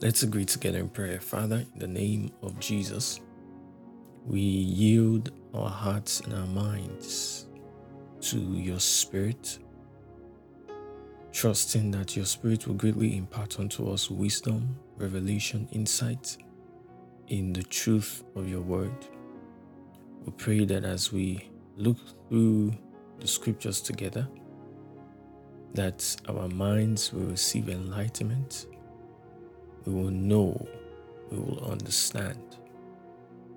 Let's agree together in prayer. Father, in the name of Jesus, we yield our hearts and our minds to your Spirit, trusting that your Spirit will greatly impart unto us wisdom, revelation, insight in the truth of your word. We pray that as we look through the scriptures together, that our minds will receive enlightenment, we will know, we will understand.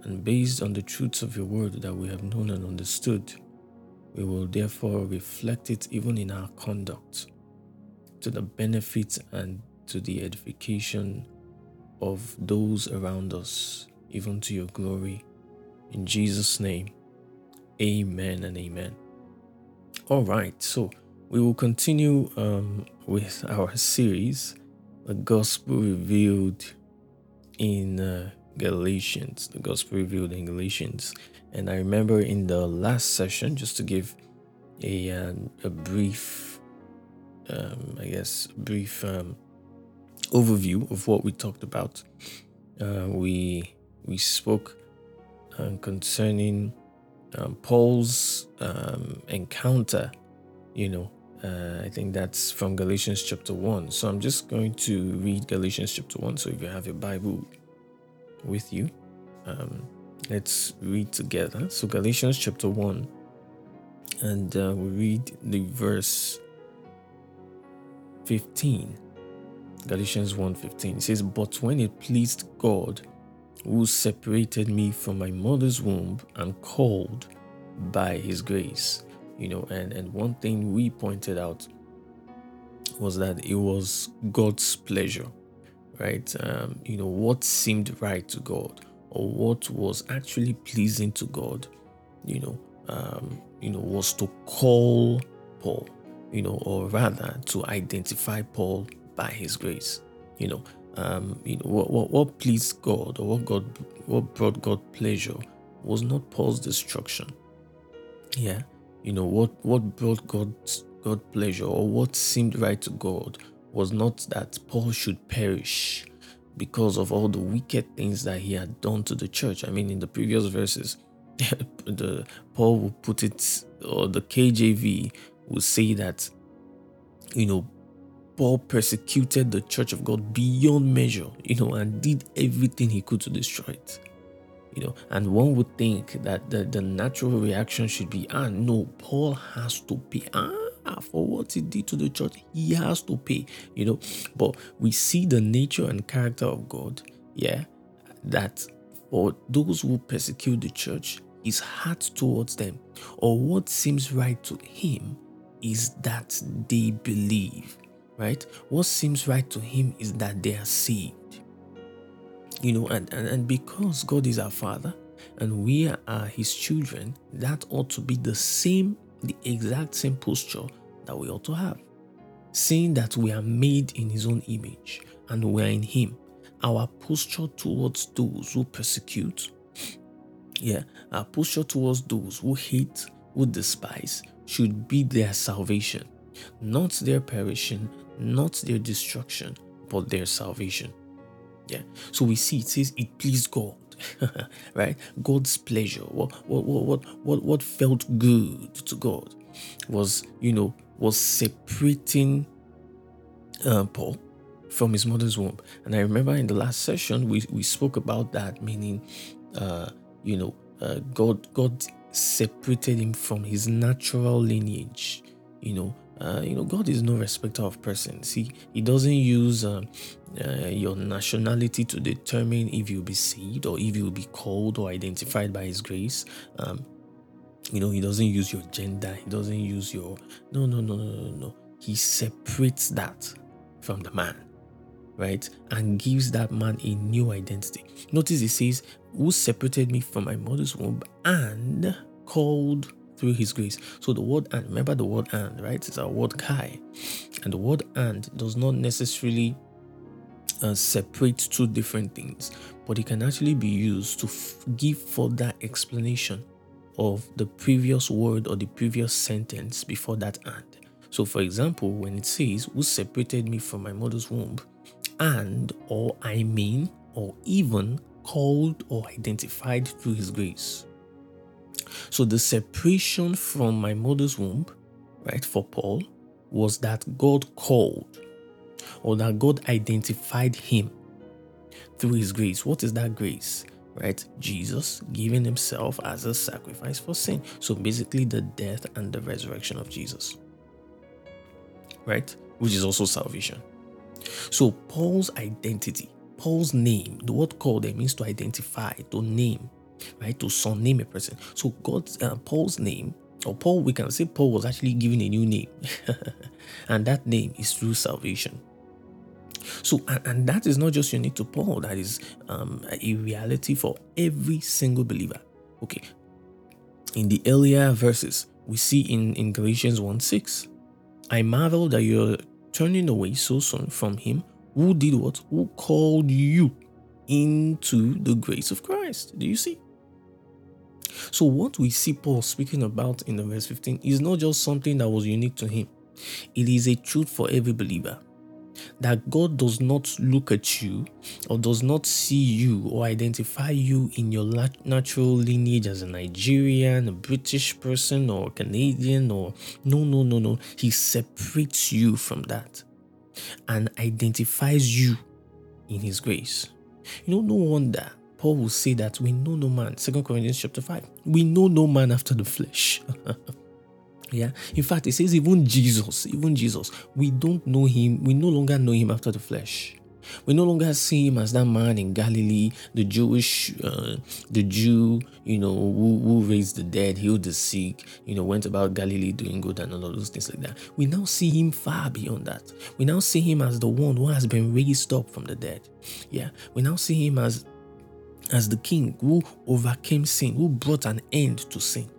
And based on the truths of your word that we have known and understood, we will therefore reflect it even in our conduct to the benefit and to the edification of those around us, even to your glory. In Jesus' name, amen and amen. All right, so we will continue um, with our series, The Gospel Revealed in uh, Galatians. The Gospel Revealed in Galatians. And I remember in the last session, just to give a, uh, a brief, um, I guess, brief um, overview of what we talked about, uh, we we spoke uh, concerning um, Paul's um, encounter, you know, uh, I think that's from Galatians chapter 1. So I'm just going to read Galatians chapter 1. So if you have your Bible with you, um, let's read together. So Galatians chapter 1, and uh, we read the verse 15. Galatians 1:15 it says, But when it pleased God, who separated me from my mother's womb and called by his grace you know and and one thing we pointed out was that it was god's pleasure right? Um, you know what seemed right to god or what was actually pleasing to god you know um, you know was to call paul you know or rather to identify paul by his grace you know. Um, you know what, what, what pleased god or what god what brought god pleasure was not paul's destruction yeah you know what what brought God God pleasure or what seemed right to God was not that Paul should perish because of all the wicked things that he had done to the church. I mean, in the previous verses, the Paul will put it, or the KJV will say that, you know, Paul persecuted the church of God beyond measure, you know, and did everything he could to destroy it you know and one would think that the, the natural reaction should be ah no paul has to pay. Ah for what he did to the church he has to pay you know. But we see the nature and character of god yeah that for those who persecute the church his heart towards them or what seems right to him is that they believe right? What seems right to him is that they are saved you know, and, and, and because God is our Father and we are His children, that ought to be the same, the exact same posture that we ought to have. Seeing that we are made in His own image and we are in Him, our posture towards those who persecute, yeah, our posture towards those who hate, who despise, should be their salvation, not their perishing, not their destruction, but their salvation. Yeah. So we see it says it pleased God. right? God's pleasure. What what what what what felt good to God was, you know, was separating uh, Paul from his mother's womb. And I remember in the last session we, we spoke about that, meaning uh, you know, uh, God God separated him from his natural lineage, you know, uh, you know, God is no respecter of persons. He He doesn't use um, uh, your nationality to determine if you'll be saved or if you'll be called or identified by His grace. Um, you know, He doesn't use your gender. He doesn't use your no, no, no, no, no, no. He separates that from the man, right, and gives that man a new identity. Notice He says, "Who separated me from my mother's womb and called." Through his grace. So the word and, remember the word and, right? It's a word kai. And the word and does not necessarily uh, separate two different things, but it can actually be used to f- give further explanation of the previous word or the previous sentence before that and. So, for example, when it says, Who separated me from my mother's womb and or I mean or even called or identified through his grace. So the separation from my mother's womb, right, for Paul was that God called or that God identified him through his grace. What is that grace? Right? Jesus giving himself as a sacrifice for sin. So basically, the death and the resurrection of Jesus. Right? Which is also salvation. So Paul's identity, Paul's name, the word called there means to identify, to name, right? To surname a person. So God's uh, Paul's name, or Paul, we can say Paul was actually given a new name, and that name is through salvation. So, and, and, that is not just unique to Paul, that is um, a reality for every single believer. Okay. In the earlier verses, we see in, in Galatians 1 6, I marvel that you're turning away so soon from him who did what? Who called you into the grace of Christ. Do you see? So, what we see Paul speaking about in the verse 15 is not just something that was unique to him, it is a truth for every believer that God does not look at you or does not see you or identify you in your natural lineage as a Nigerian, a British person, or Canadian, or no, no, no, no. He separates you from that and identifies you in His grace. You know, no wonder Paul will say that we know no man. Second Corinthians chapter 5. We know no man after the flesh. Yeah. In fact, it says even Jesus, even Jesus, we don't know him. We no longer know him after the flesh. We no longer see him as that man in Galilee, the Jewish, uh, the Jew, you know, who, who raised the dead, healed the sick, you know, went about Galilee doing good and all of those things like that. We now see him far beyond that. We now see him as the one who has been raised up from the dead. Yeah. We now see him as as the king who overcame sin, who brought an end to sin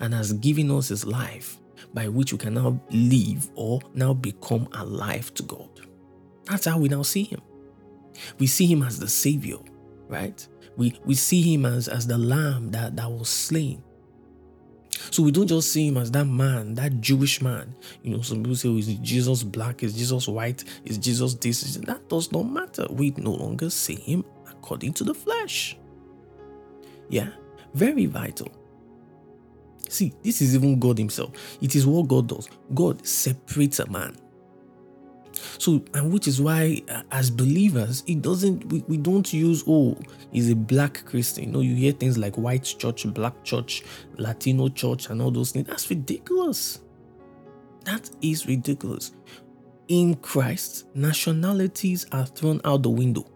and has given us his life by which we can now live or now become alive to God. That's how we now see him. We see him as the savior, right? We we see him as, as the lamb that, that was slain. So we don't just see him as that man, that Jewish man. You know, some people say, oh, is Jesus black? Is Jesus white? Is Jesus this? That does not matter. We no longer see him according to the flesh. Yeah, very vital. See, this is even God Himself. It is what God does. God separates a man. So, and which is why, uh, as believers, it doesn't, we, we don't use, oh, he's a black Christian. You know, you hear things like white church, black church, Latino church, and all those things. That's ridiculous. That is ridiculous. In Christ, nationalities are thrown out the window.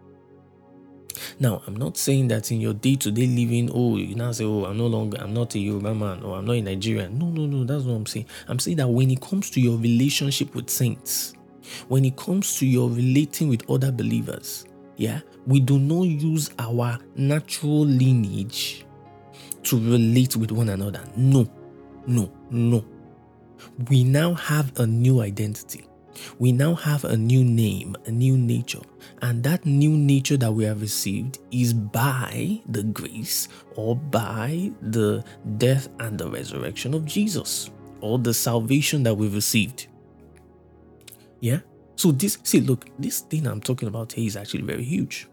Now, I'm not saying that in your day to day living, oh, you now say, oh, I'm no longer, I'm not a Yoruba man or I'm not a Nigerian. No, no, no, that's what I'm saying. I'm saying that when it comes to your relationship with saints, when it comes to your relating with other believers, yeah, we do not use our natural lineage to relate with one another. No, no, no. We now have a new identity we now have a new name, a new nature. And that new nature that we have received is by the grace or by the death and the resurrection of Jesus or the salvation that we've received. Yeah? So, this, see, look, this thing I'm talking about here is actually very huge.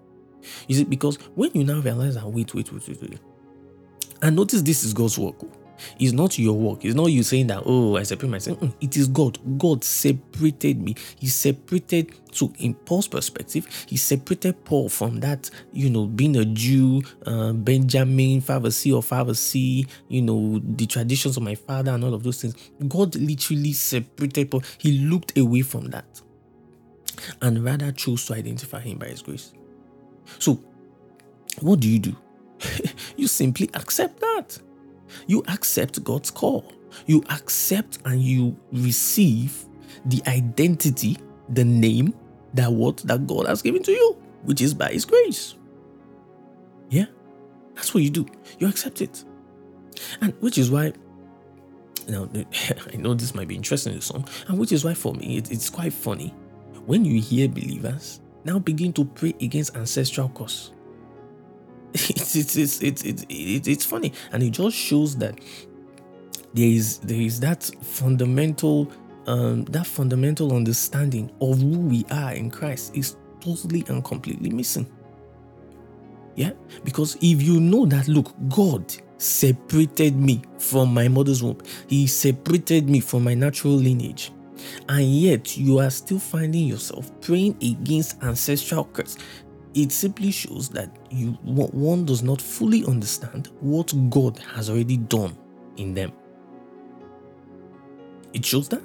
Is it because when you now realize that, wait, wait, wait, wait, wait, and notice this is God's work. Oh. It's not your work. It's not you saying that, oh, I separate myself. Mm, it is God. God separated me. He separated, so in Paul's perspective, he separated Paul from that, you know, being a Jew, uh, Benjamin, Pharisee or Pharisee, you know, the traditions of my father and all of those things. God literally separated Paul. He looked away from that and rather chose to identify him by his grace. So, what do you do? you simply accept that. You accept God's call. You accept and you receive the identity, the name that what that God has given to you, which is by his grace. Yeah. That's what you do. You accept it. And which is why now I know this might be interesting to some, and which is why for me it, it's quite funny when you hear believers now begin to pray against ancestral curse. It's it's it's it's it's, it's, funny and it just shows that there is there is that fundamental um that fundamental understanding of who we are in Christ is totally and completely missing. Yeah, because if you know that, look, God separated me from my mother's womb, He separated me from my natural lineage, and yet you are still finding yourself praying against ancestral curse. It simply shows that you one does not fully understand what God has already done in them. It shows that.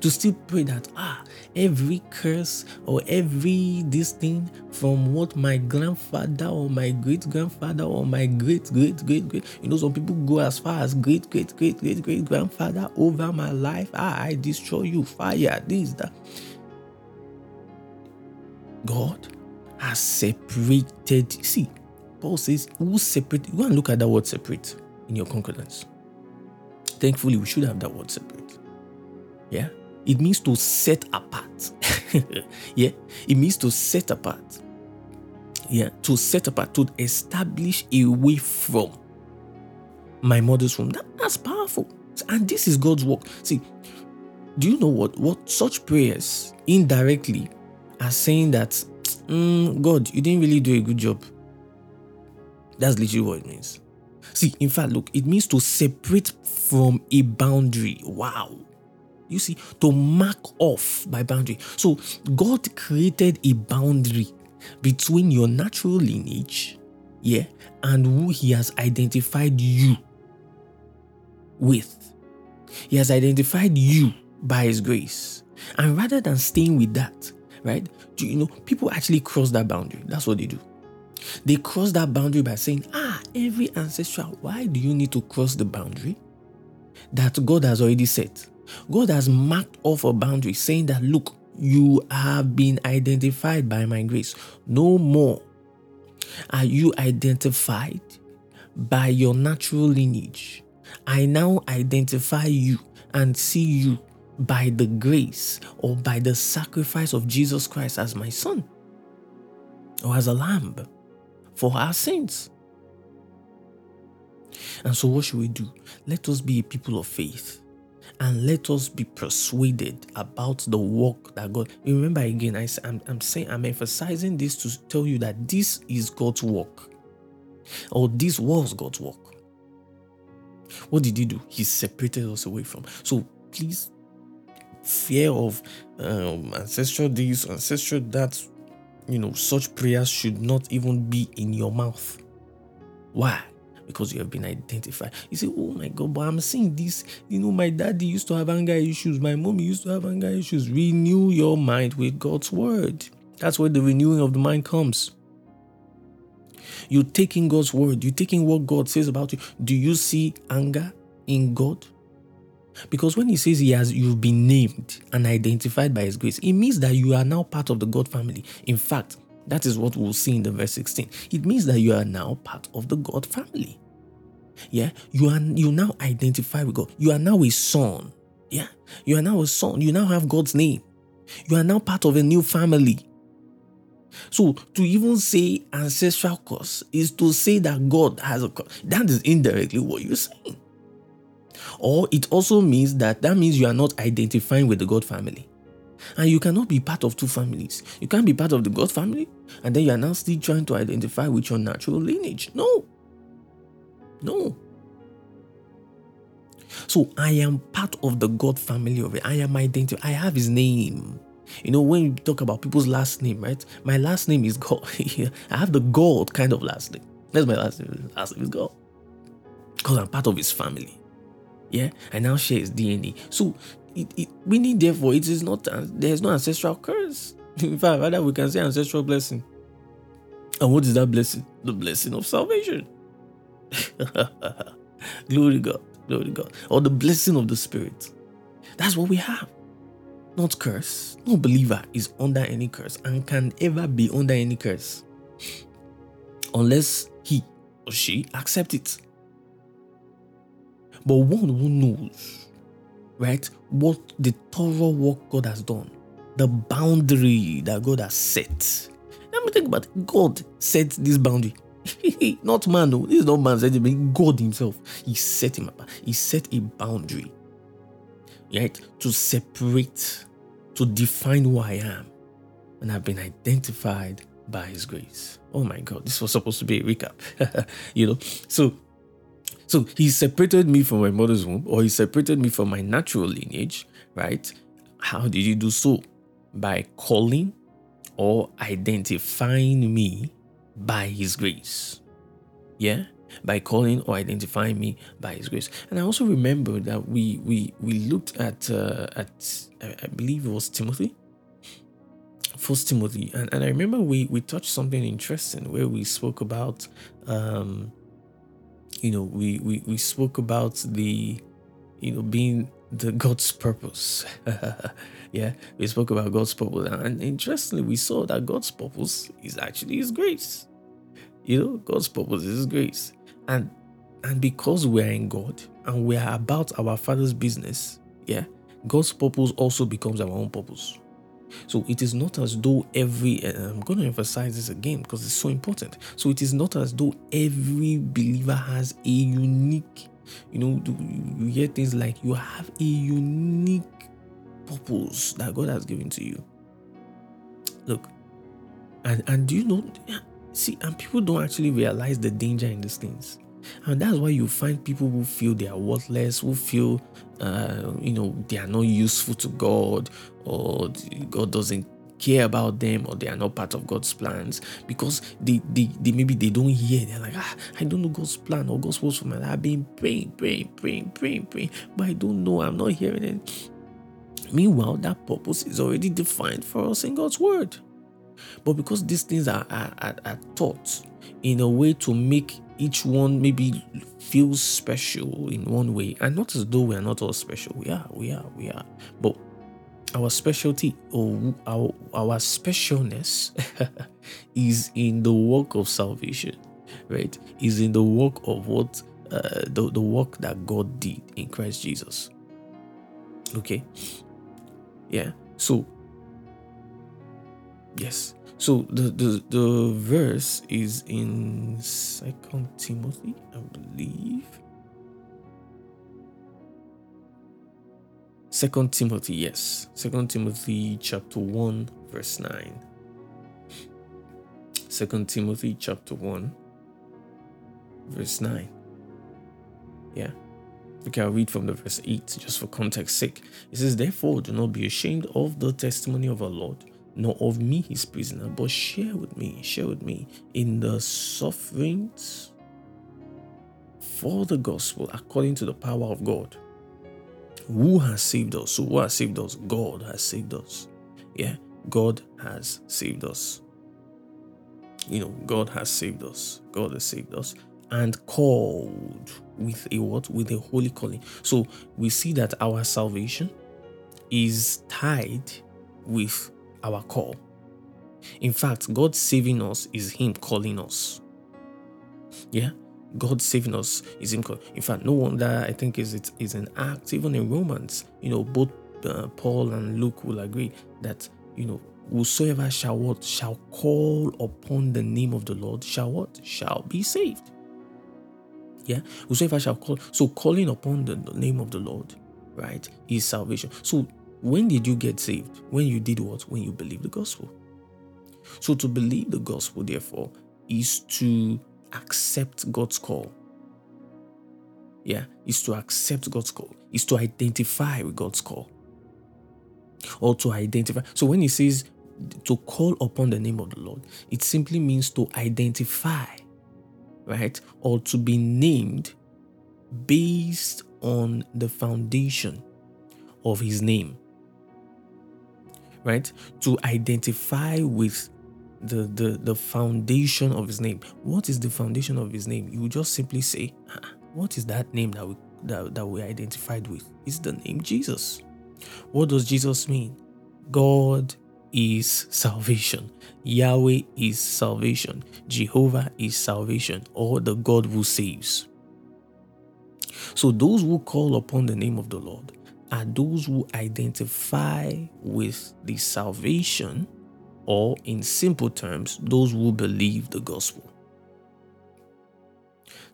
To still pray that ah every curse or every this thing from what my grandfather or my great grandfather or my great great great great you know some people go as far as great great great great great grandfather over my life. Ah i destroy you. Fire this that. God has separated see paul says who separate go and look at that word separate in your concordance thankfully we should have that word separate yeah it means to set apart. yeah, it means to set apart. Yeah, to set apart, to establish a way from my mother's womb. That, that's powerful. And this is God's work. See, do you know what? What such prayers indirectly are saying that mm, God, you didn't really do a good job. That's literally what it means. See, in fact, look, it means to separate from a boundary. Wow. You see, to mark off by boundary. So God created a boundary between your natural lineage, yeah, and who He has identified you with. He has identified you by His grace. And rather than staying with that, right, do you know, people actually cross that boundary. That's what they do. They cross that boundary by saying, ah, every ancestral, why do you need to cross the boundary that God has already set? God has marked off a boundary saying that, look, you have been identified by my grace. No more are you identified by your natural lineage. I now identify you and see you by the grace or by the sacrifice of Jesus Christ as my son or as a lamb for our sins. And so, what should we do? Let us be a people of faith and let us be persuaded about the work that God. Remember again, I, I'm, I'm saying I'm emphasizing this to tell you that this is God's work, or this was God's work. What did He do? He separated us away from. So please, fear of um, ancestral this, ancestral that, you know, such prayers should not even be in your mouth. Why? because you have been identified. You say, Oh my God, but I'm seeing this. You know, my daddy used to have anger issues, my mommy used to have anger issues. Renew your mind with God's word. That's where the renewing of the mind comes. You're taking God's word, you're taking what God says about you. Do you see anger in God? Because when he says he has you've been named and identified by his grace, it means that you are now part of the God family. In fact, that is what we'll see in the verse 16. It means that you are now part of the God family. Yeah, you are you now identify with God. You are now a son. Yeah, you are now a son. You now have God's name. You are now part of a new family. So to even say ancestral curse is to say that God has a curse. That is indirectly what you're saying. Or it also means that that means you are not identifying with the God family. And you cannot be part of two families. You can't be part of the God family and then you are now still trying to identify with your natural lineage. No. No. So I am part of the God family of it. I am identified. I have his name. You know, when you talk about people's last name, right? My last name is God. I have the God kind of last name. That's my last name. Last name is God. Because I'm part of his family. Yeah. and now share his DNA. So it, it meaning therefore it is not uh, there is no ancestral curse. In fact, rather we can say ancestral blessing. And what is that blessing? The blessing of salvation. glory God. Glory God. Or the blessing of the Spirit. That's what we have. Not curse. No believer is under any curse and can ever be under any curse unless he or she accept it. But one who knows, right, what the thorough work God has done, the boundary that God has set. Let me think about it. God set this boundary. not man, no. This is not man said it, but God Himself. He set him up. He set a boundary, right, to separate, to define who I am. and I've been identified by his grace. Oh my God, this was supposed to be a recap. you know, so so he separated me from my mother's womb, or he separated me from my natural lineage, right? How did he do so? By calling or identifying me by his grace. Yeah? By calling or identifying me by his grace. And I also remember that we we we looked at uh, at I believe it was Timothy. First Timothy. And, and I remember we we touched something interesting where we spoke about um you know we we, we spoke about the you know being the God's purpose. yeah, we spoke about God's purpose, and interestingly, we saw that God's purpose is actually His grace. You know, God's purpose is His grace, and and because we are in God and we are about our Father's business, yeah, God's purpose also becomes our own purpose. So it is not as though every, eh, I'm going to emphasize this again because it's so important. So it is not as though every believer has a unique, you know, you hear things like you have a unique purpose that God has given to you. Look, and and do you know? See, and people don't actually realize the danger in these things. And that's why you find people who feel they are worthless, who feel, uh, you know, they are not useful to God, or God doesn't care about them, or they are not part of God's plans because they, they, they maybe they don't hear. They're like, ah, I don't know God's plan or God's words for my life. I've been praying, praying, praying, praying, praying, but I don't know. I'm not hearing it. Meanwhile, that purpose is already defined for us in God's word. But because these things are, are, are, are taught in a way to make each one maybe feels special in one way, and not as though we are not all special. We are, we are, we are. But our specialty or our, our specialness is in the work of salvation, right? Is in the work of what uh, the, the work that God did in Christ Jesus. Okay. Yeah. So yes. So the, the the verse is in Second Timothy, I believe. Second Timothy, yes. Second Timothy chapter 1, verse 9. Second Timothy chapter 1, verse 9. Yeah. Okay, I'll read from the verse 8 just for context sake. It says, Therefore, do not be ashamed of the testimony of our Lord, nor of me his prisoner, but share with me, share with me in the sufferings for the gospel according to the power of God. Who has saved us? So, who has saved us? God has saved us. Yeah, God has saved us. You know, God has saved us. God has saved us and called with a what? With a holy calling. So we see that our salvation is tied with our call. In fact, God saving us is Him calling us. Yeah, God saving us is Him calling. In fact, no wonder I think is it is an act even in Romans. You know, both uh, Paul and Luke will agree that you know whosoever shall what shall call upon the name of the Lord shall what shall be saved. Yeah. Whosoever shall call. So calling upon the name of the Lord, right, is salvation. So when did you get saved? When you did what? When you believe the gospel. So to believe the gospel, therefore, is to accept God's call. Yeah, is to accept God's call, is to identify with God's call. Or to identify. So when he says to call upon the name of the Lord, it simply means to identify right? Or to be named based on the foundation of his name, right? To identify with the, the, the foundation of his name. What is the foundation of his name? You just simply say, ah, What is that name that we, that, that we identified with? It's the name Jesus. What does Jesus mean? God is salvation. Yahweh is salvation. Jehovah is salvation, or the God who saves. So, those who call upon the name of the Lord are those who identify with the salvation, or in simple terms, those who believe the gospel.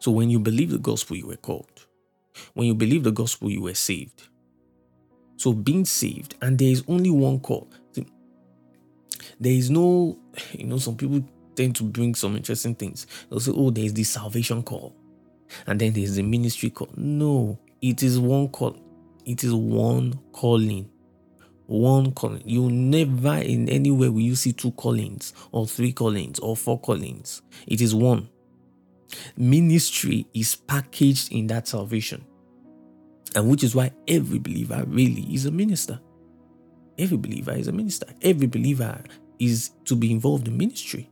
So, when you believe the gospel, you were called. When you believe the gospel, you were saved. So, being saved, and there is only one call. There is no, you know, some people tend to bring some interesting things. They'll say, oh, there's the salvation call, and then there's the ministry call. No, it is one call. It is one calling. One calling. You never in anywhere will you see two callings or three callings or four callings. It is one. Ministry is packaged in that salvation. And which is why every believer really is a minister. Every believer is a minister. Every believer is to be involved in ministry.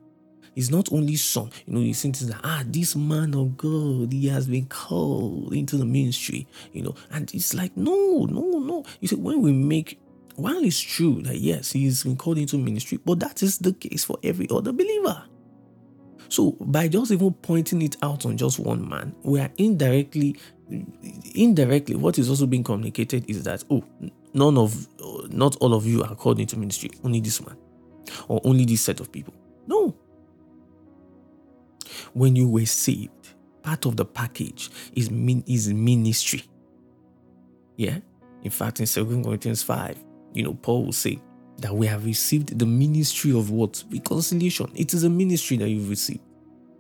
It's not only some, you know, you think that ah, this man of God, he has been called into the ministry, you know, and it's like, no, no, no. You see, when we make while it's true that yes, he's been called into ministry, but that is the case for every other believer. So by just even pointing it out on just one man, we are indirectly indirectly what is also being communicated is that oh none of not all of you are called into ministry only this man or only this set of people no when you were saved part of the package is is ministry yeah in fact in 2 corinthians 5 you know paul will say that we have received the ministry of what reconciliation it is a ministry that you've received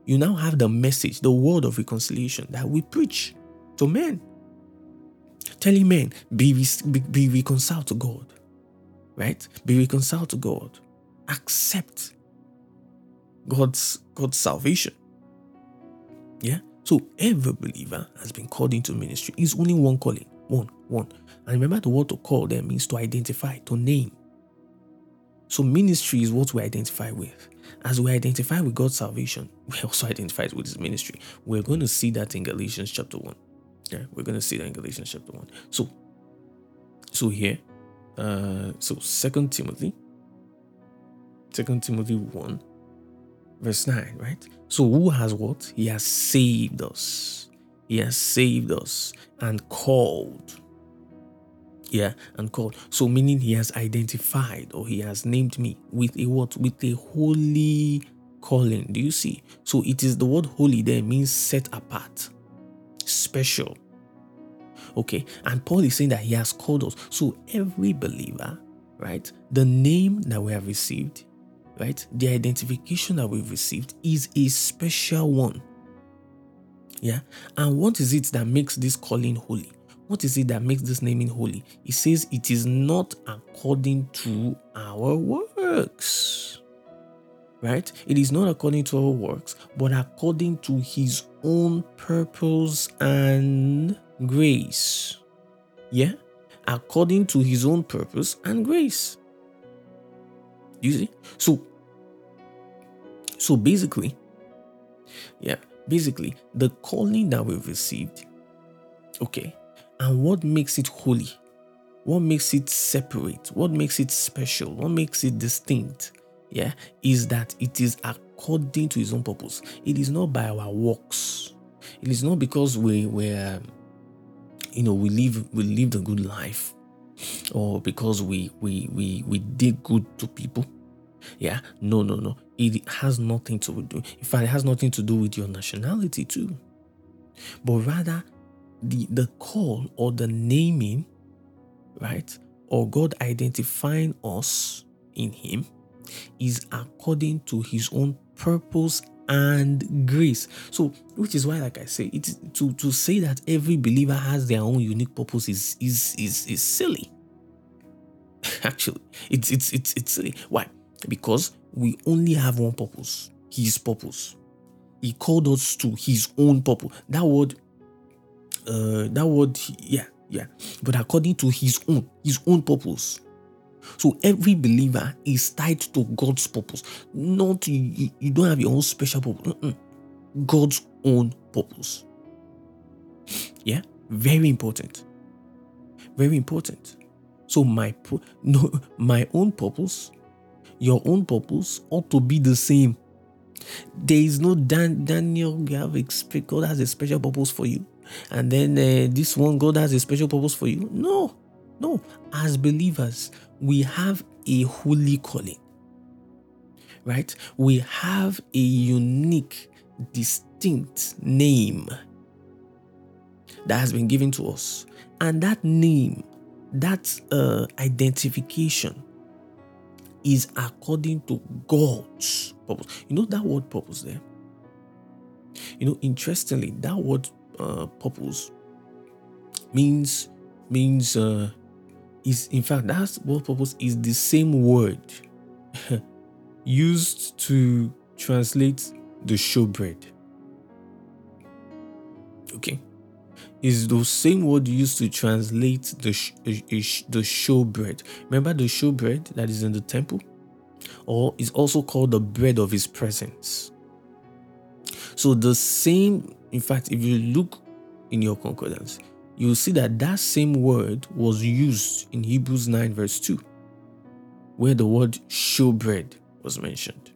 you now have the message, the word of reconciliation that we preach to men. Telling men, be, be, be reconciled to God, right? Be reconciled to God. Accept God's God's salvation. Yeah. So every believer has been called into ministry. It's only one calling. One, one. And remember the word to call there means to identify, to name. So ministry is what we identify with. As we identify with God's salvation, we also identify with his ministry. We're going to see that in Galatians chapter 1. Yeah, we're going to see that in Galatians chapter 1. So, so here, uh, so Second Timothy, Second Timothy 1, verse 9, right? So who has what? He has saved us. He has saved us and called yeah, and called. So meaning he has identified or he has named me with a what? With a holy calling. Do you see? So it is the word holy there means set apart, special. Okay, and Paul is saying that he has called us. So every believer, right? The name that we have received, right? The identification that we've received is a special one. Yeah. And what is it that makes this calling holy? What is it that makes this naming holy? He says it is not according to our works. Right? It is not according to our works, but according to his own purpose and grace. Yeah? According to his own purpose and grace. You see? So, so basically, yeah, basically, the calling that we've received, okay, and what makes it holy? What makes it separate? What makes it special? What makes it distinct? Yeah, is that it is according to his own purpose. It is not by our works. It is not because we were, um, you know, we live we lived a good life, or because we we we we did good to people. Yeah, no, no, no. It has nothing to do. In fact, it has nothing to do with your nationality too, but rather the, the call or the naming, right, or God identifying us in Him is according to His own purpose and grace. So, which is why, like I say, it to to say that every believer has their own unique purpose is is is is silly. Actually, it's it's it's it's silly. Why? Because we only have one purpose. His purpose. He called us to His own purpose. That word uh, that word, yeah, yeah, but according to his own, his own purpose. So every believer is tied to God's purpose. Not you, you don't have your own special purpose. Mm-mm. God's own purpose. Yeah, very important. Very important. So my no, my own purpose, your own purpose ought to be the same. There is no Dan, Daniel. You have God has a special purpose for you and then uh, this one God has a special purpose for you. No, no. As believers, we have a holy calling, right? We have a unique, distinct name that has been given to us, and that name, that uh, identification, is according to God's purpose. You know that word purpose there? You know, interestingly, that word uh, purpose means means uh, is in fact that word purpose is the same word used to translate the showbread. Okay, is the same word used to translate the sh- the showbread. Remember the showbread that is in the temple, or is also called the bread of His presence. So the same, in fact, if you look in your concordance, you will see that that same word was used in Hebrews 9, verse 2, where the word showbread was mentioned.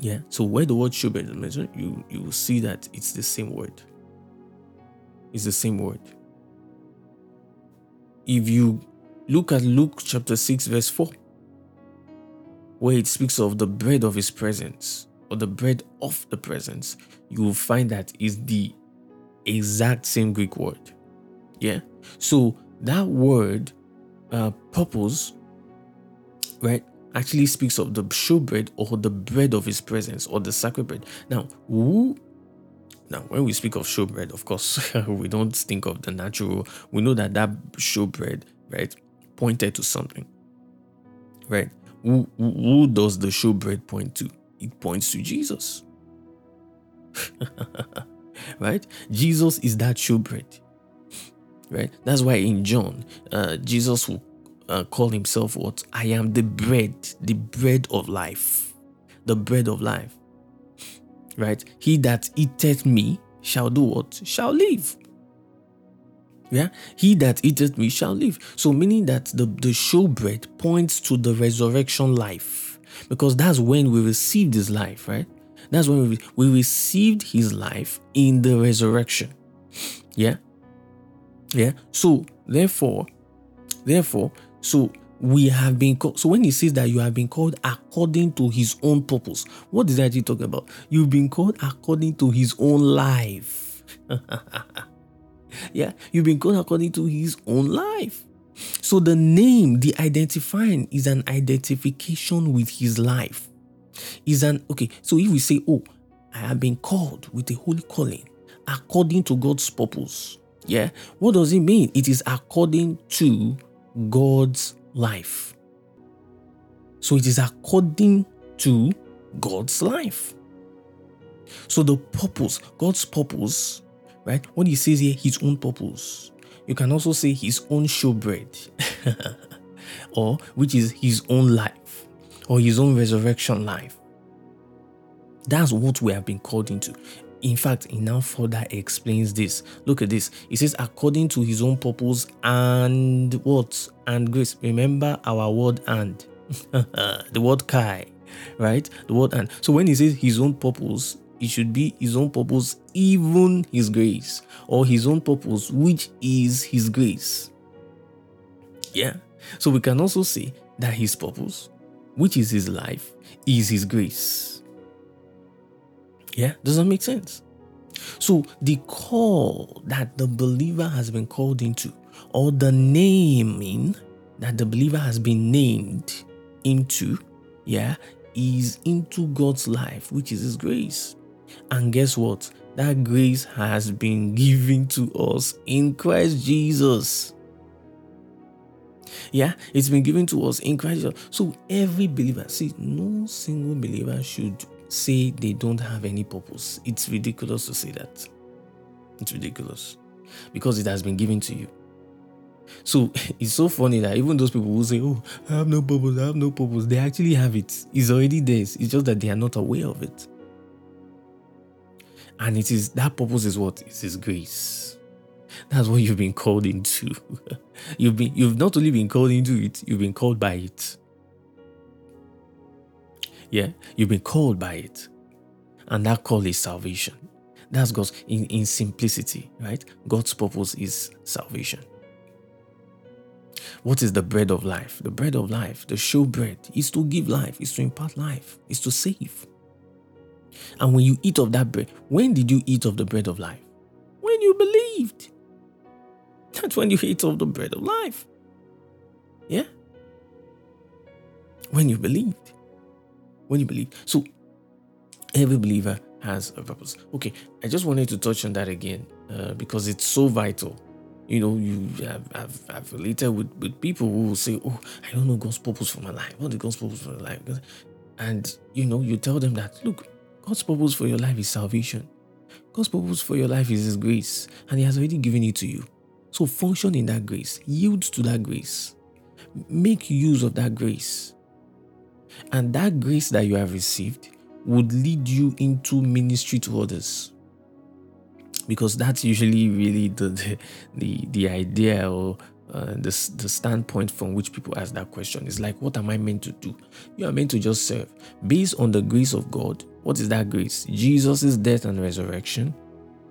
Yeah, so where the word showbread is mentioned, you, you will see that it's the same word. It's the same word. If you look at Luke chapter 6, verse 4, where it speaks of the bread of his presence or the bread of the presence, you will find that is the exact same Greek word. Yeah. So that word, uh, purpose, right, actually speaks of the showbread or the bread of his presence or the sacred bread. Now, who now, when we speak of showbread, of course, we don't think of the natural. We know that that showbread, right, pointed to something, right? Who, who does the showbread point to? It points to Jesus. right? Jesus is that showbread. Right? That's why in John, uh, Jesus will uh, call himself what? I am the bread, the bread of life. The bread of life. Right? He that eateth me shall do what? Shall live. Yeah, he that eateth me shall live. So, meaning that the, the showbread points to the resurrection life because that's when we receive this life, right? That's when we, received his life in the resurrection. Yeah. Yeah. So therefore, therefore, so we have been called. So when he says that you have been called according to his own purpose, what is that he talking about? You've been called according to his own life. yeah, you've been called according to his own life. So the name, the identifying, is an identification with his life is an okay. So if we say, Oh, I have been called with a holy calling according to God's purpose, yeah, what does it mean? It is according to God's life. So it is according to God's life. So the purpose, God's purpose, right? When he says here his own purpose, you can also say his own showbread, or which is his own life or his own resurrection life. That's what we have been called into. In fact, he now further explains this. Look at this. He says, according to his own purpose and what? And grace. Remember our word and. the word kai, right? The word and. So when he says his own purpose, it should be his own purpose, even his grace, or his own purpose, which is his grace. Yeah. So we can also say that his purpose which is his life, is his grace. Yeah, does that make sense? So, the call that the believer has been called into, or the naming that the believer has been named into, yeah, is into God's life, which is His grace. And guess what? That grace has been given to us in Christ Jesus. Yeah, it's been given to us in Christ. So every believer, see, no single believer should say they don't have any purpose. It's ridiculous to say that. It's ridiculous because it has been given to you. So it's so funny that even those people who say, Oh, I have no purpose, I have no purpose, they actually have it. It's already there. It's just that they are not aware of it. And it is that purpose is what? It is grace. That's what you've been called into. you've been you've not only been called into it, you've been called by it. Yeah, you've been called by it. And that call is salvation. That's God's in, in simplicity, right? God's purpose is salvation. What is the bread of life? The bread of life, the show bread, is to give life, is to impart life, is to save. And when you eat of that bread, when did you eat of the bread of life? When you believed. That's when you eat of the bread of life. Yeah? When you believed. When you believed. So every believer has a purpose. Okay, I just wanted to touch on that again uh, because it's so vital. You know, you have, have, have related with, with people who will say, Oh, I don't know God's purpose for my life. What is God's purpose for my life? And, you know, you tell them that, look, God's purpose for your life is salvation. God's purpose for your life is His grace, and He has already given it to you. So function in that grace, yield to that grace, make use of that grace. And that grace that you have received would lead you into ministry to others. Because that's usually really the the, the, the idea or uh, the, the standpoint from which people ask that question is like, what am I meant to do? You are meant to just serve. Based on the grace of God, what is that grace? Jesus' death and resurrection,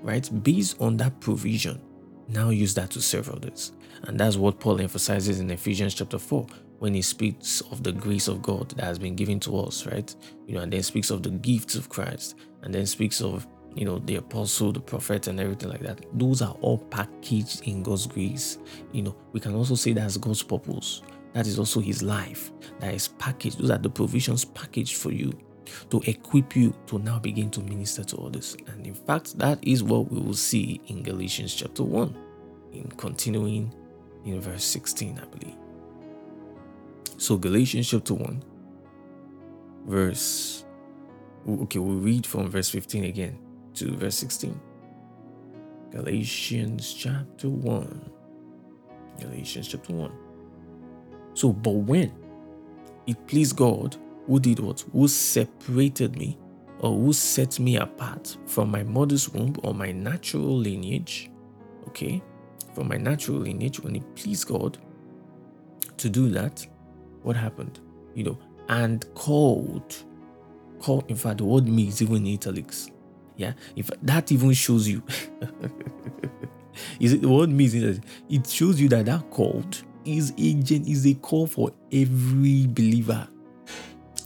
right? Based on that provision, now use that to serve others. And that's what Paul emphasizes in Ephesians chapter 4 when he speaks of the grace of God that has been given to us, right? You know, and then speaks of the gifts of Christ, and then speaks of, you know, the apostle, the prophet, and everything like that. Those are all packaged in God's grace. You know, we can also say that's God's purpose. That is also his life that is packaged. Those are the provisions packaged for you to equip you to now begin to minister to others. And in fact, that is what we will see in Galatians chapter 1, in continuing in verse 16, I believe. So, Galatians chapter 1, verse. Okay, we'll read from verse 15 again to verse 16. Galatians chapter 1. Galatians chapter 1. So, but when it pleased God, who did what? Who separated me or who set me apart from my mother's womb or my natural lineage, okay, from my natural lineage, when it pleased God to do that, what happened? You know, and called. Called, in fact, the word me is even in italics. Yeah, if that even shows you, is it the word me is in It shows you that that called is agent is a call for every believer.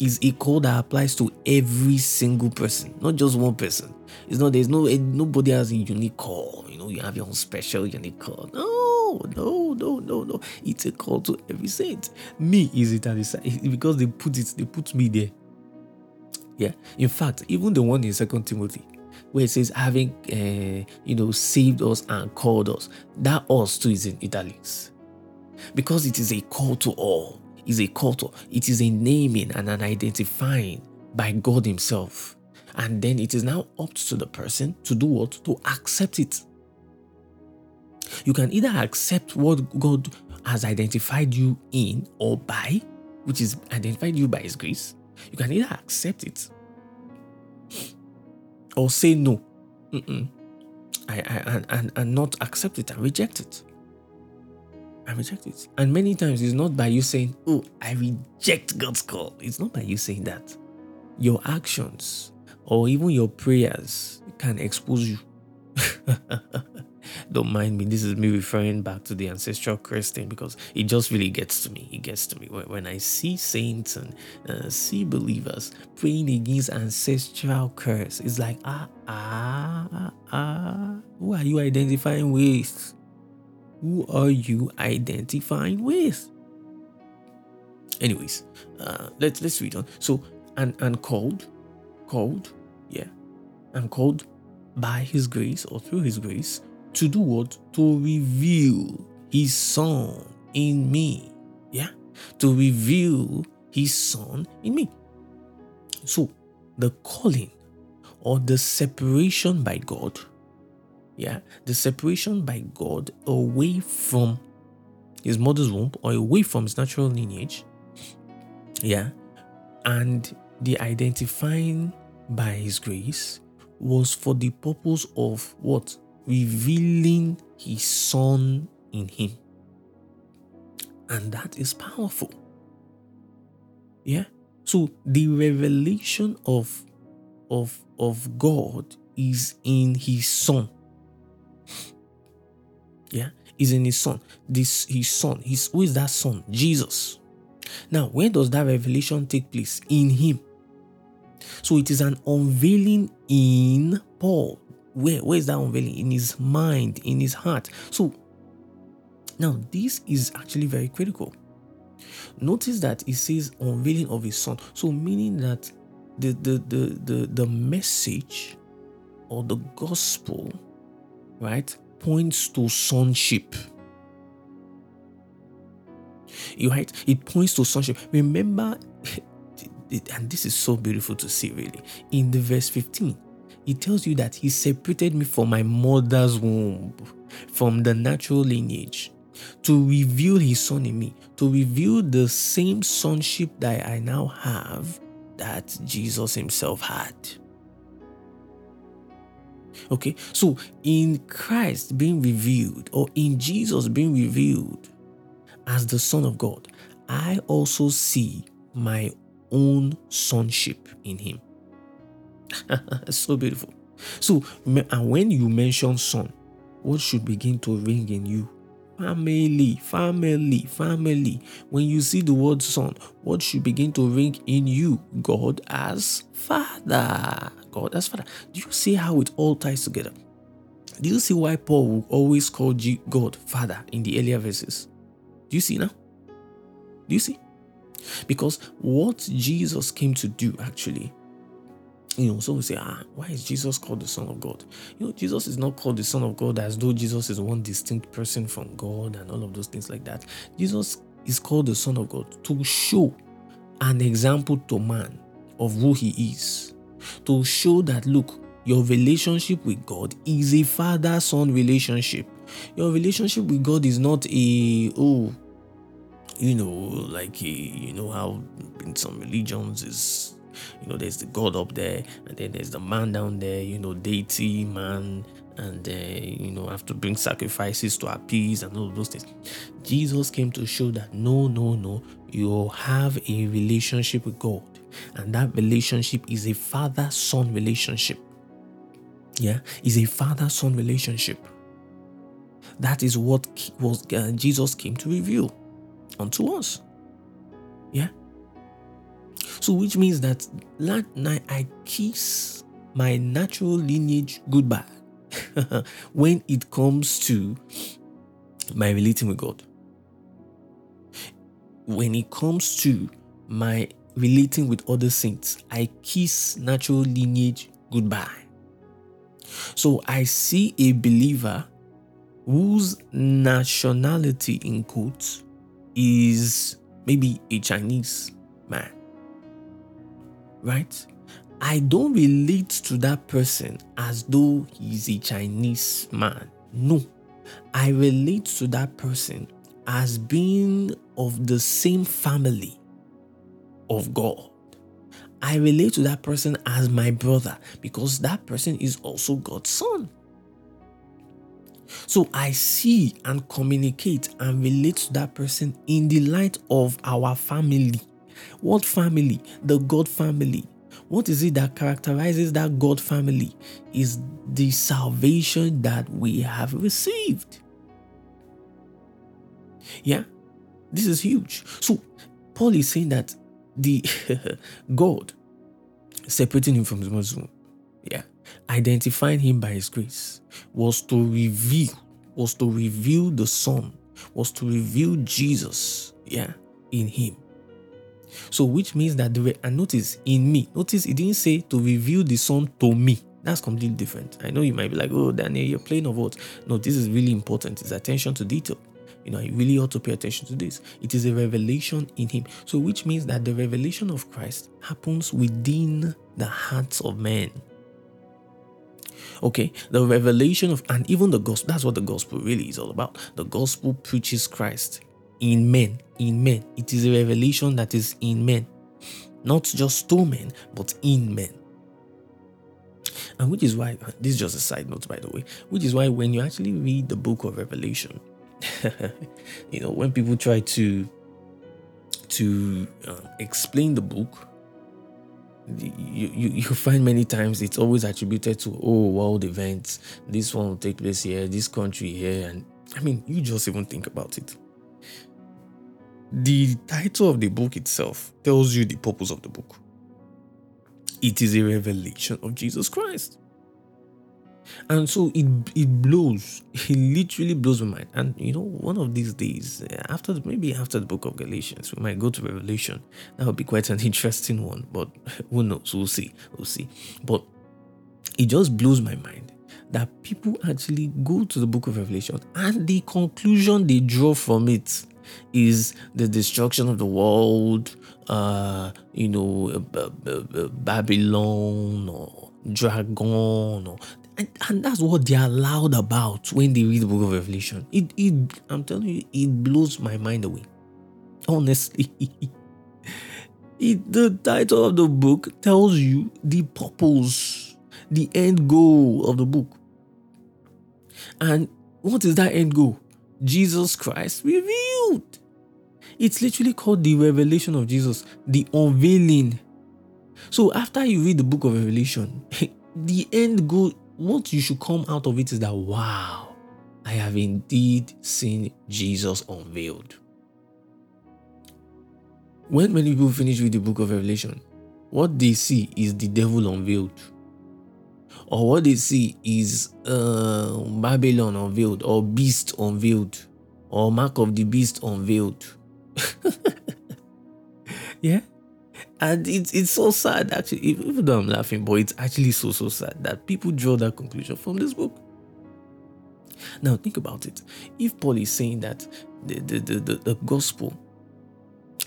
Is a call that applies to every single person, not just one person. It's not there's no nobody has a unique call. You know, you have your own special unique call. No, no, no, no, no. It's a call to every saint. Me is it because they put it, they put me there. Yeah. In fact, even the one in Second Timothy, where it says having uh, you know saved us and called us, that us too is in italics. Because it is a call to all. Is a to it is a naming and an identifying by God Himself. And then it is now up to the person to do what? To accept it. You can either accept what God has identified you in or by, which is identified you by His grace. You can either accept it or say no. I, I, and, and, and not accept it and reject it. I reject it. And many times it's not by you saying, Oh, I reject God's call. It's not by you saying that. Your actions or even your prayers can expose you. Don't mind me. This is me referring back to the ancestral curse thing because it just really gets to me. It gets to me when I see saints and uh, see believers praying against ancestral curse. It's like ah ah ah ah. Who are you identifying with? Who are you identifying with? Anyways, uh, let's let's read on. So and and called, called, yeah, and called by His grace or through His grace to do what? To reveal his son in me. Yeah? To reveal his son in me. So, the calling or the separation by God, yeah, the separation by God away from his mother's womb or away from his natural lineage, yeah, and the identifying by his grace was for the purpose of what? revealing his son in him. And that is powerful. Yeah. So the revelation of of of God is in his son. Yeah, is in his son. This his son. Who is that son? Jesus. Now, where does that revelation take place? In him. So it is an unveiling in Paul. Where? Where is that unveiling? In his mind, in his heart. So now this is actually very critical. Notice that it says unveiling of his son. So meaning that the the the the, the message or the gospel, right, points to sonship. You right? It points to sonship. Remember, and this is so beautiful to see, really. In the verse 15, it tells you that he separated me from my mother's womb, from the natural lineage, to reveal his son in me, to reveal the same sonship that I now have that Jesus himself had. Okay, so in Christ being revealed, or in Jesus being revealed as the Son of God, I also see my own sonship in Him. so beautiful. So, and when you mention son, what should begin to ring in you? Family, family, family. When you see the word son, what should begin to ring in you? God as Father. God as Father. Do you see how it all ties together? Do you see why Paul will always call God Father in the earlier verses? Do you see now? Do you see? Because what Jesus came to do actually you know, so we say, ah, why is Jesus called the Son of God? You know, Jesus is not called the Son of God as though Jesus is one distinct person from God and all of those things like that. Jesus is called the Son of God to show an example to man of who he is. To show that, look, your relationship with God is a father son relationship. Your relationship with God is not a, oh, you know, like a, you know, how in some religions is you know, there's the God up there, and then there's the man down there, you know, deity, man, and uh, you know, have to bring sacrifices to appease and all those things. Jesus came to show that no, no, no, you have a relationship with God, and that relationship is a father son relationship. Yeah, is a father son relationship. That is what was uh, Jesus came to reveal unto us. Yeah. So, which means that last night I kiss my natural lineage goodbye when it comes to my relating with God. When it comes to my relating with other saints, I kiss natural lineage goodbye. So I see a believer whose nationality, in quotes, is maybe a Chinese man right? I don't relate to that person as though he's a Chinese man. No, I relate to that person as being of the same family of God. I relate to that person as my brother because that person is also God's son. So I see and communicate and relate to that person in the light of our family. What family? The God family. What is it that characterizes that God family? Is the salvation that we have received. Yeah, this is huge. So, Paul is saying that the God separating him from his Muslim, yeah, identifying him by his grace was to reveal, was to reveal the Son, was to reveal Jesus, yeah, in him. So, which means that the and notice in me, notice it didn't say to reveal the son to me. That's completely different. I know you might be like, oh, Daniel, you're playing of what? No, this is really important. It's attention to detail. You know, you really ought to pay attention to this. It is a revelation in Him. So, which means that the revelation of Christ happens within the hearts of men. Okay, the revelation of, and even the gospel, that's what the gospel really is all about. The gospel preaches Christ in men, in men. It is a revelation that is in men, not just to men, but in men. And which is why, this is just a side note, by the way, which is why when you actually read the book of Revelation, you know, when people try to to um, explain the book, you, you you find many times it's always attributed to oh world events. This one will take place here, this country here, and I mean, you just even think about it. The title of the book itself tells you the purpose of the book. It is a revelation of Jesus Christ. And so it it blows. It literally blows my mind. And you know, one of these days, eh, after maybe after the book of Galatians, we might go to Revelation. That would be quite an interesting one. But who knows? We'll see. We'll see. But it just blows my mind that people actually go to the book of Revelation and the conclusion they draw from it is the destruction of the world, uh, you know, Babylon or dragon or and, and that's what they're loud about when they read the book of Revelation. It, it I'm telling you, it blows my mind away. Honestly. it, the title of the book tells you the purpose, the end goal of the book. And what is that end goal? Jesus Christ revealed. It's literally called the revelation of Jesus, the unveiling. So after you read the book of Revelation, the end goal what you should come out of it is that, wow, I have indeed seen Jesus unveiled. When many people finish with the book of Revelation, what they see is the devil unveiled. Or what they see is uh, Babylon unveiled, or beast unveiled, or mark of the beast unveiled. yeah? And it's it's so sad actually, even though I'm laughing, but it's actually so so sad that people draw that conclusion from this book. Now think about it. If Paul is saying that the, the, the, the, the gospel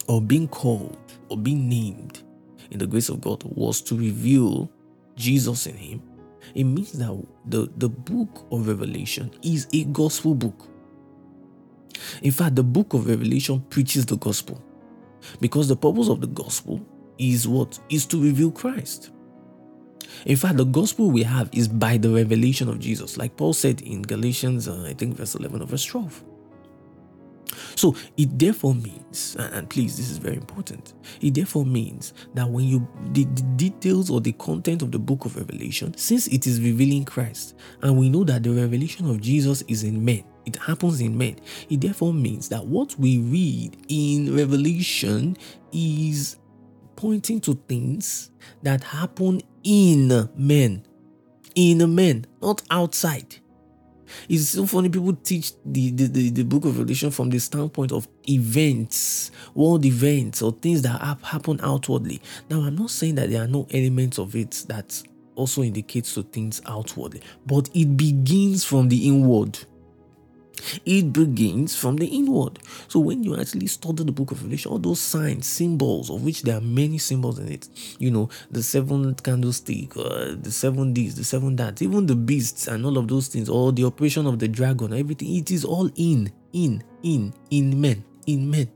or being called or being named in the grace of God was to reveal Jesus in him, it means that the, the book of Revelation is a gospel book. In fact, the book of Revelation preaches the gospel because the purpose of the gospel is what? Is to reveal Christ. In fact, the gospel we have is by the revelation of Jesus, like Paul said in Galatians, uh, I think, verse 11 or verse 12. So it therefore means, and please, this is very important. It therefore means that when you the, the, details or the content of the book of Revelation, since it is revealing Christ, and we know that the revelation of Jesus is in men, it happens in men. It therefore means that what we read in Revelation is pointing to things that happen in men. In men, not outside. It's so funny people teach the, the, the, the, book of Revelation from the standpoint of events, world events, or things that happen outwardly. Now, I'm not saying that there are no elements of it that also indicates to things outwardly, but it begins from the inward. It begins from the inward. So when you actually study the book of Revelation, all those signs, symbols, of which there are many symbols in it, you know, the seven candlestick, uh, the seven this, the seven that, even the beasts and all of those things, or the operation of the dragon, everything, it is all in, in, in, in men, in men.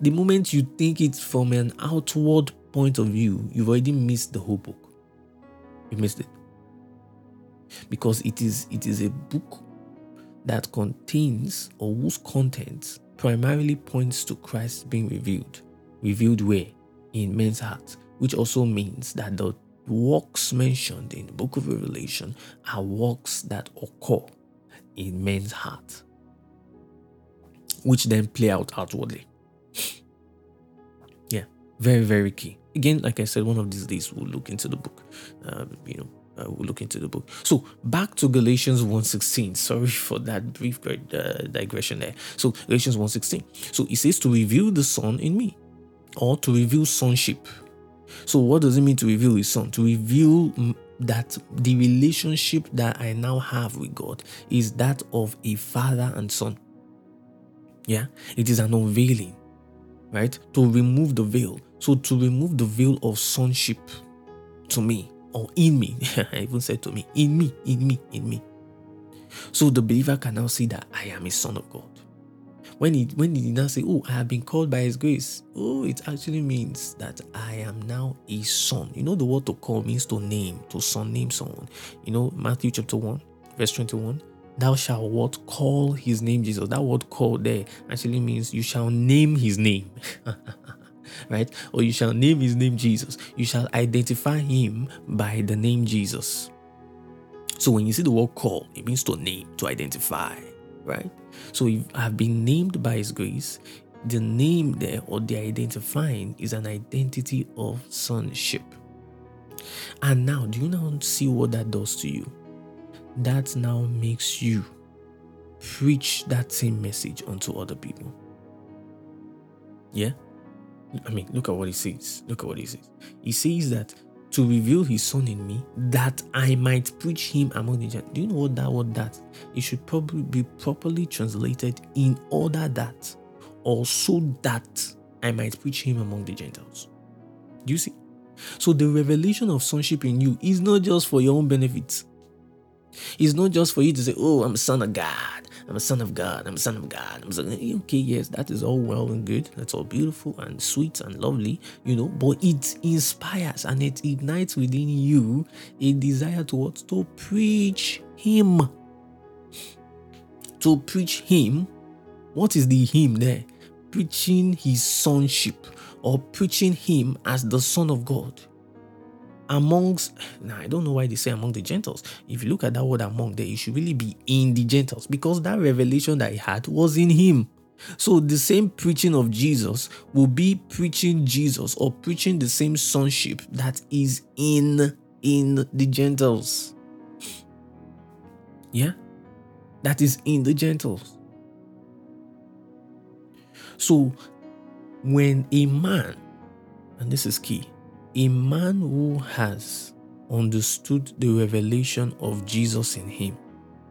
The moment you think it from an outward point of view, you've already missed the whole book. You missed it. Because it is it is a book that contains or whose content primarily points to Christ being revealed. Revealed where? In men's hearts, which also means that the works mentioned in the book of Revelation are works that occur in men's heart, which then play out outwardly. yeah, very, very key. Again, like I said, one of these days we'll look into the book, uh, you know, uh, we'll look into the book. So back to Galatians 1.16. Sorry for that brief uh, digression there. So Galatians 1.16. So it says to reveal the Son in me or to reveal sonship. So what does it mean to reveal his son? To reveal that the relationship that I now have with God is that of a father and son. Yeah, it is an unveiling, right? To remove the veil. So to remove the veil of sonship to me or in me. I even said to me, in me, in me, in me. So the believer can now see that I am a son of God. When he when he did now say, Oh, I have been called by his grace, oh, it actually means that I am now a son. You know, the word to call means to name, to son name someone. You know, Matthew chapter 1, verse 21. Thou shalt what call his name Jesus. That word call there actually means you shall name his name. right? Or you shall name his name Jesus. You shall identify him by the name Jesus. So when you see the word call, it means to name, to identify, right? So if I've been named by his grace, the name there or the identifying is an identity of sonship. And now, do you now see what that does to you? That now makes you preach that same message onto other people. Yeah? I mean, look at what he says. Look at what he says. He says that to reveal his son in me, that I might preach him among the Gentiles. Do you know what that word that? It should probably be properly translated in order that, or so that I might preach him among the Gentiles. Do you see? So the revelation of sonship in you is not just for your own benefit. It's not just for you to say, Oh, I'm son of God. I'm a son of God. I'm a son of God. I'm son. Okay, yes, that is all well and good. That's all beautiful and sweet and lovely, you know. But it inspires and it ignites within you a desire to what? To preach Him. To preach Him. What is the Him there? Preaching His sonship or preaching Him as the Son of God amongst now i don't know why they say among the gentiles. If you look at that word among there it should really be in the gentiles because that revelation that he had was in him. So the same preaching of jesus will be preaching jesus or preaching the same sonship that is in in the gentiles. Yeah? That is in the gentiles. So when a man and this is key a man who has understood the revelation of Jesus in him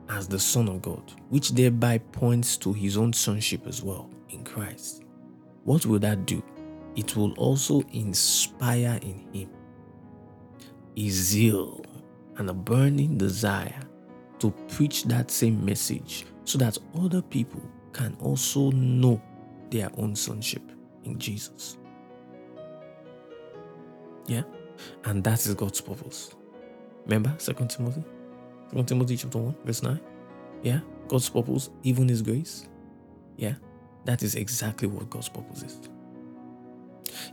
as the Son of God, which thereby points to his own sonship as well in Christ. What will that do? It will also inspire in him a zeal and a burning desire to preach that same message so that other people can also know their own sonship in Jesus. Yeah? And that is God's purpose. Remember Second Timothy? Second Timothy chapter 1, verse 9. Yeah? God's purpose, even his grace. Yeah? That is exactly what God's purpose is.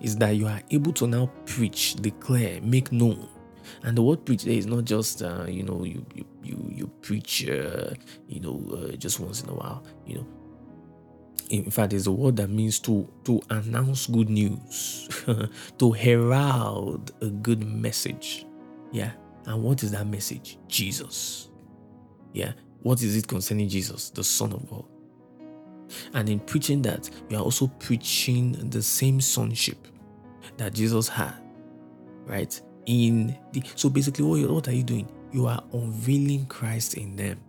Is that you are able to now preach, declare, make known. And the word preach there is not just uh, you know you you you, you preach uh, you know uh, just once in a while. You know in fact it's a word that means to to announce good news to herald a good message. Yeah. And what is that message? Jesus. Yeah. What is it concerning jesus the son of god? And in preaching that you are also preaching the same sonship that jesus had right? In the so basically what, what are you doing? You are unveiling christ in them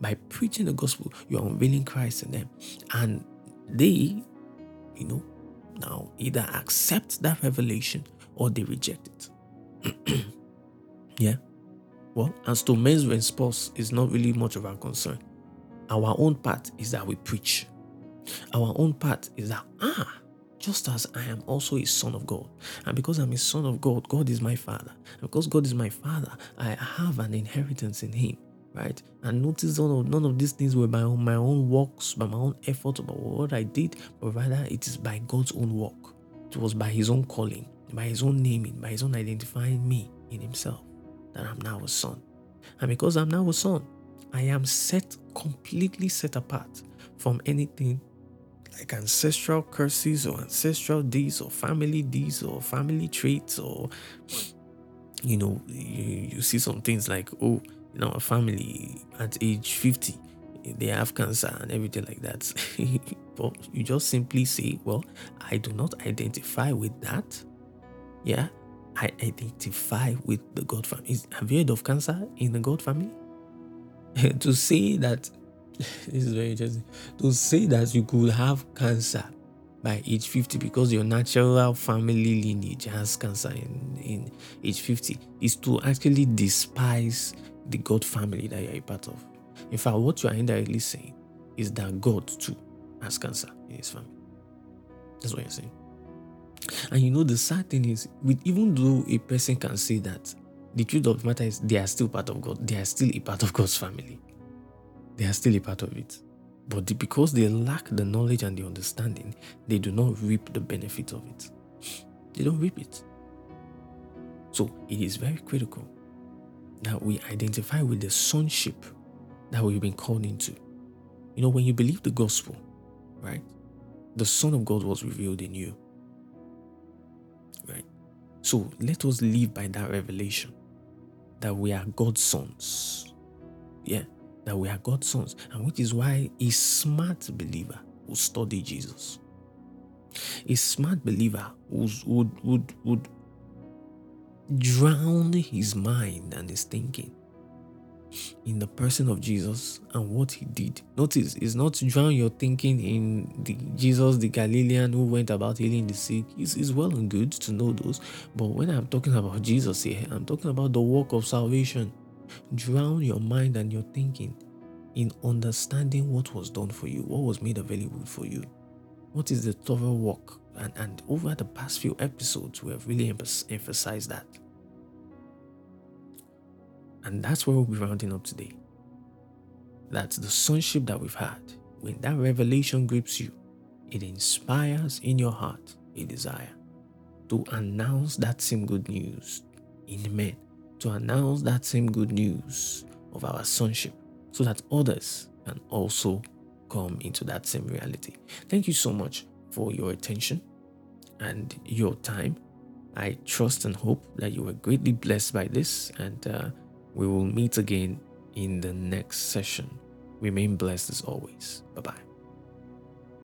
by preaching the gospel, you are unveiling Christ in them. And they, you know, now either accept that revelation or they reject it. yeah. Well, as to men's response is not really much of our concern. Our own part is that we preach. Our own part is that, ah, just as I am also a son of God. And because I'm a son of God, God is my father. And because God is my father, I have an inheritance in him right? And notice none of, none of these things were by my own works, by my own effort, about what I did, but rather it is by God's own work. It was by His own calling, by His own naming, by His own identifying me in Himself that I'm now a son. And because I'm now a son, I am set completely set apart from anything like ancestral curses or ancestral deeds or family deeds or family traits or you know you, you see some things like oh in our family at age 50 they have cancer and everything like that. But you just simply say well i do not identify with that. Yeah i identify with the god family. Have you heard of cancer in the god family? To say that this is very interesting. To say that you could have cancer by age 50 because your natural family lineage has cancer in, in age 50 is to actually despise the God family that you're a part of. In fact, what you are indirectly saying is that God too has cancer in his family. That's what you're saying. And you know, the sad thing is, with even though a person can say that, the truth of the matter is they are still part of God. They are still a part of God's family. They are still a part of it. But because they lack the knowledge and the understanding, they do not reap the benefit of it. They don't reap it. So it is very critical that we identify with the sonship that we've been called into. You know, when you believe the gospel, right? The Son of God was revealed in you. Right? So let us live by that revelation that we are God's sons. Yeah, that we are God's sons. And which is why a smart believer will study Jesus. A smart believer would, would, would, would drown his mind and his thinking in the person of Jesus and what he did. Notice, it's not drown your thinking in the Jesus, the Galilean who went about healing the sick. It's, it's well and good to know those. But when I'm talking about Jesus here, I'm talking about the work of salvation. Drown your mind and your thinking in understanding what was done for you, what was made available for you. What is the thorough work? And, and over the past few episodes, we have really emphasized that. And that's where we'll be rounding up today. That's the sonship that we've had. When that revelation grips you, it inspires in your heart a desire to announce that same good news in men, to announce that same good news of our sonship, so that others can also come into that same reality. Thank you so much for your attention and your time. I trust and hope that you were greatly blessed by this and uh, we will meet again in the next session. Remain blessed as always. Bye bye.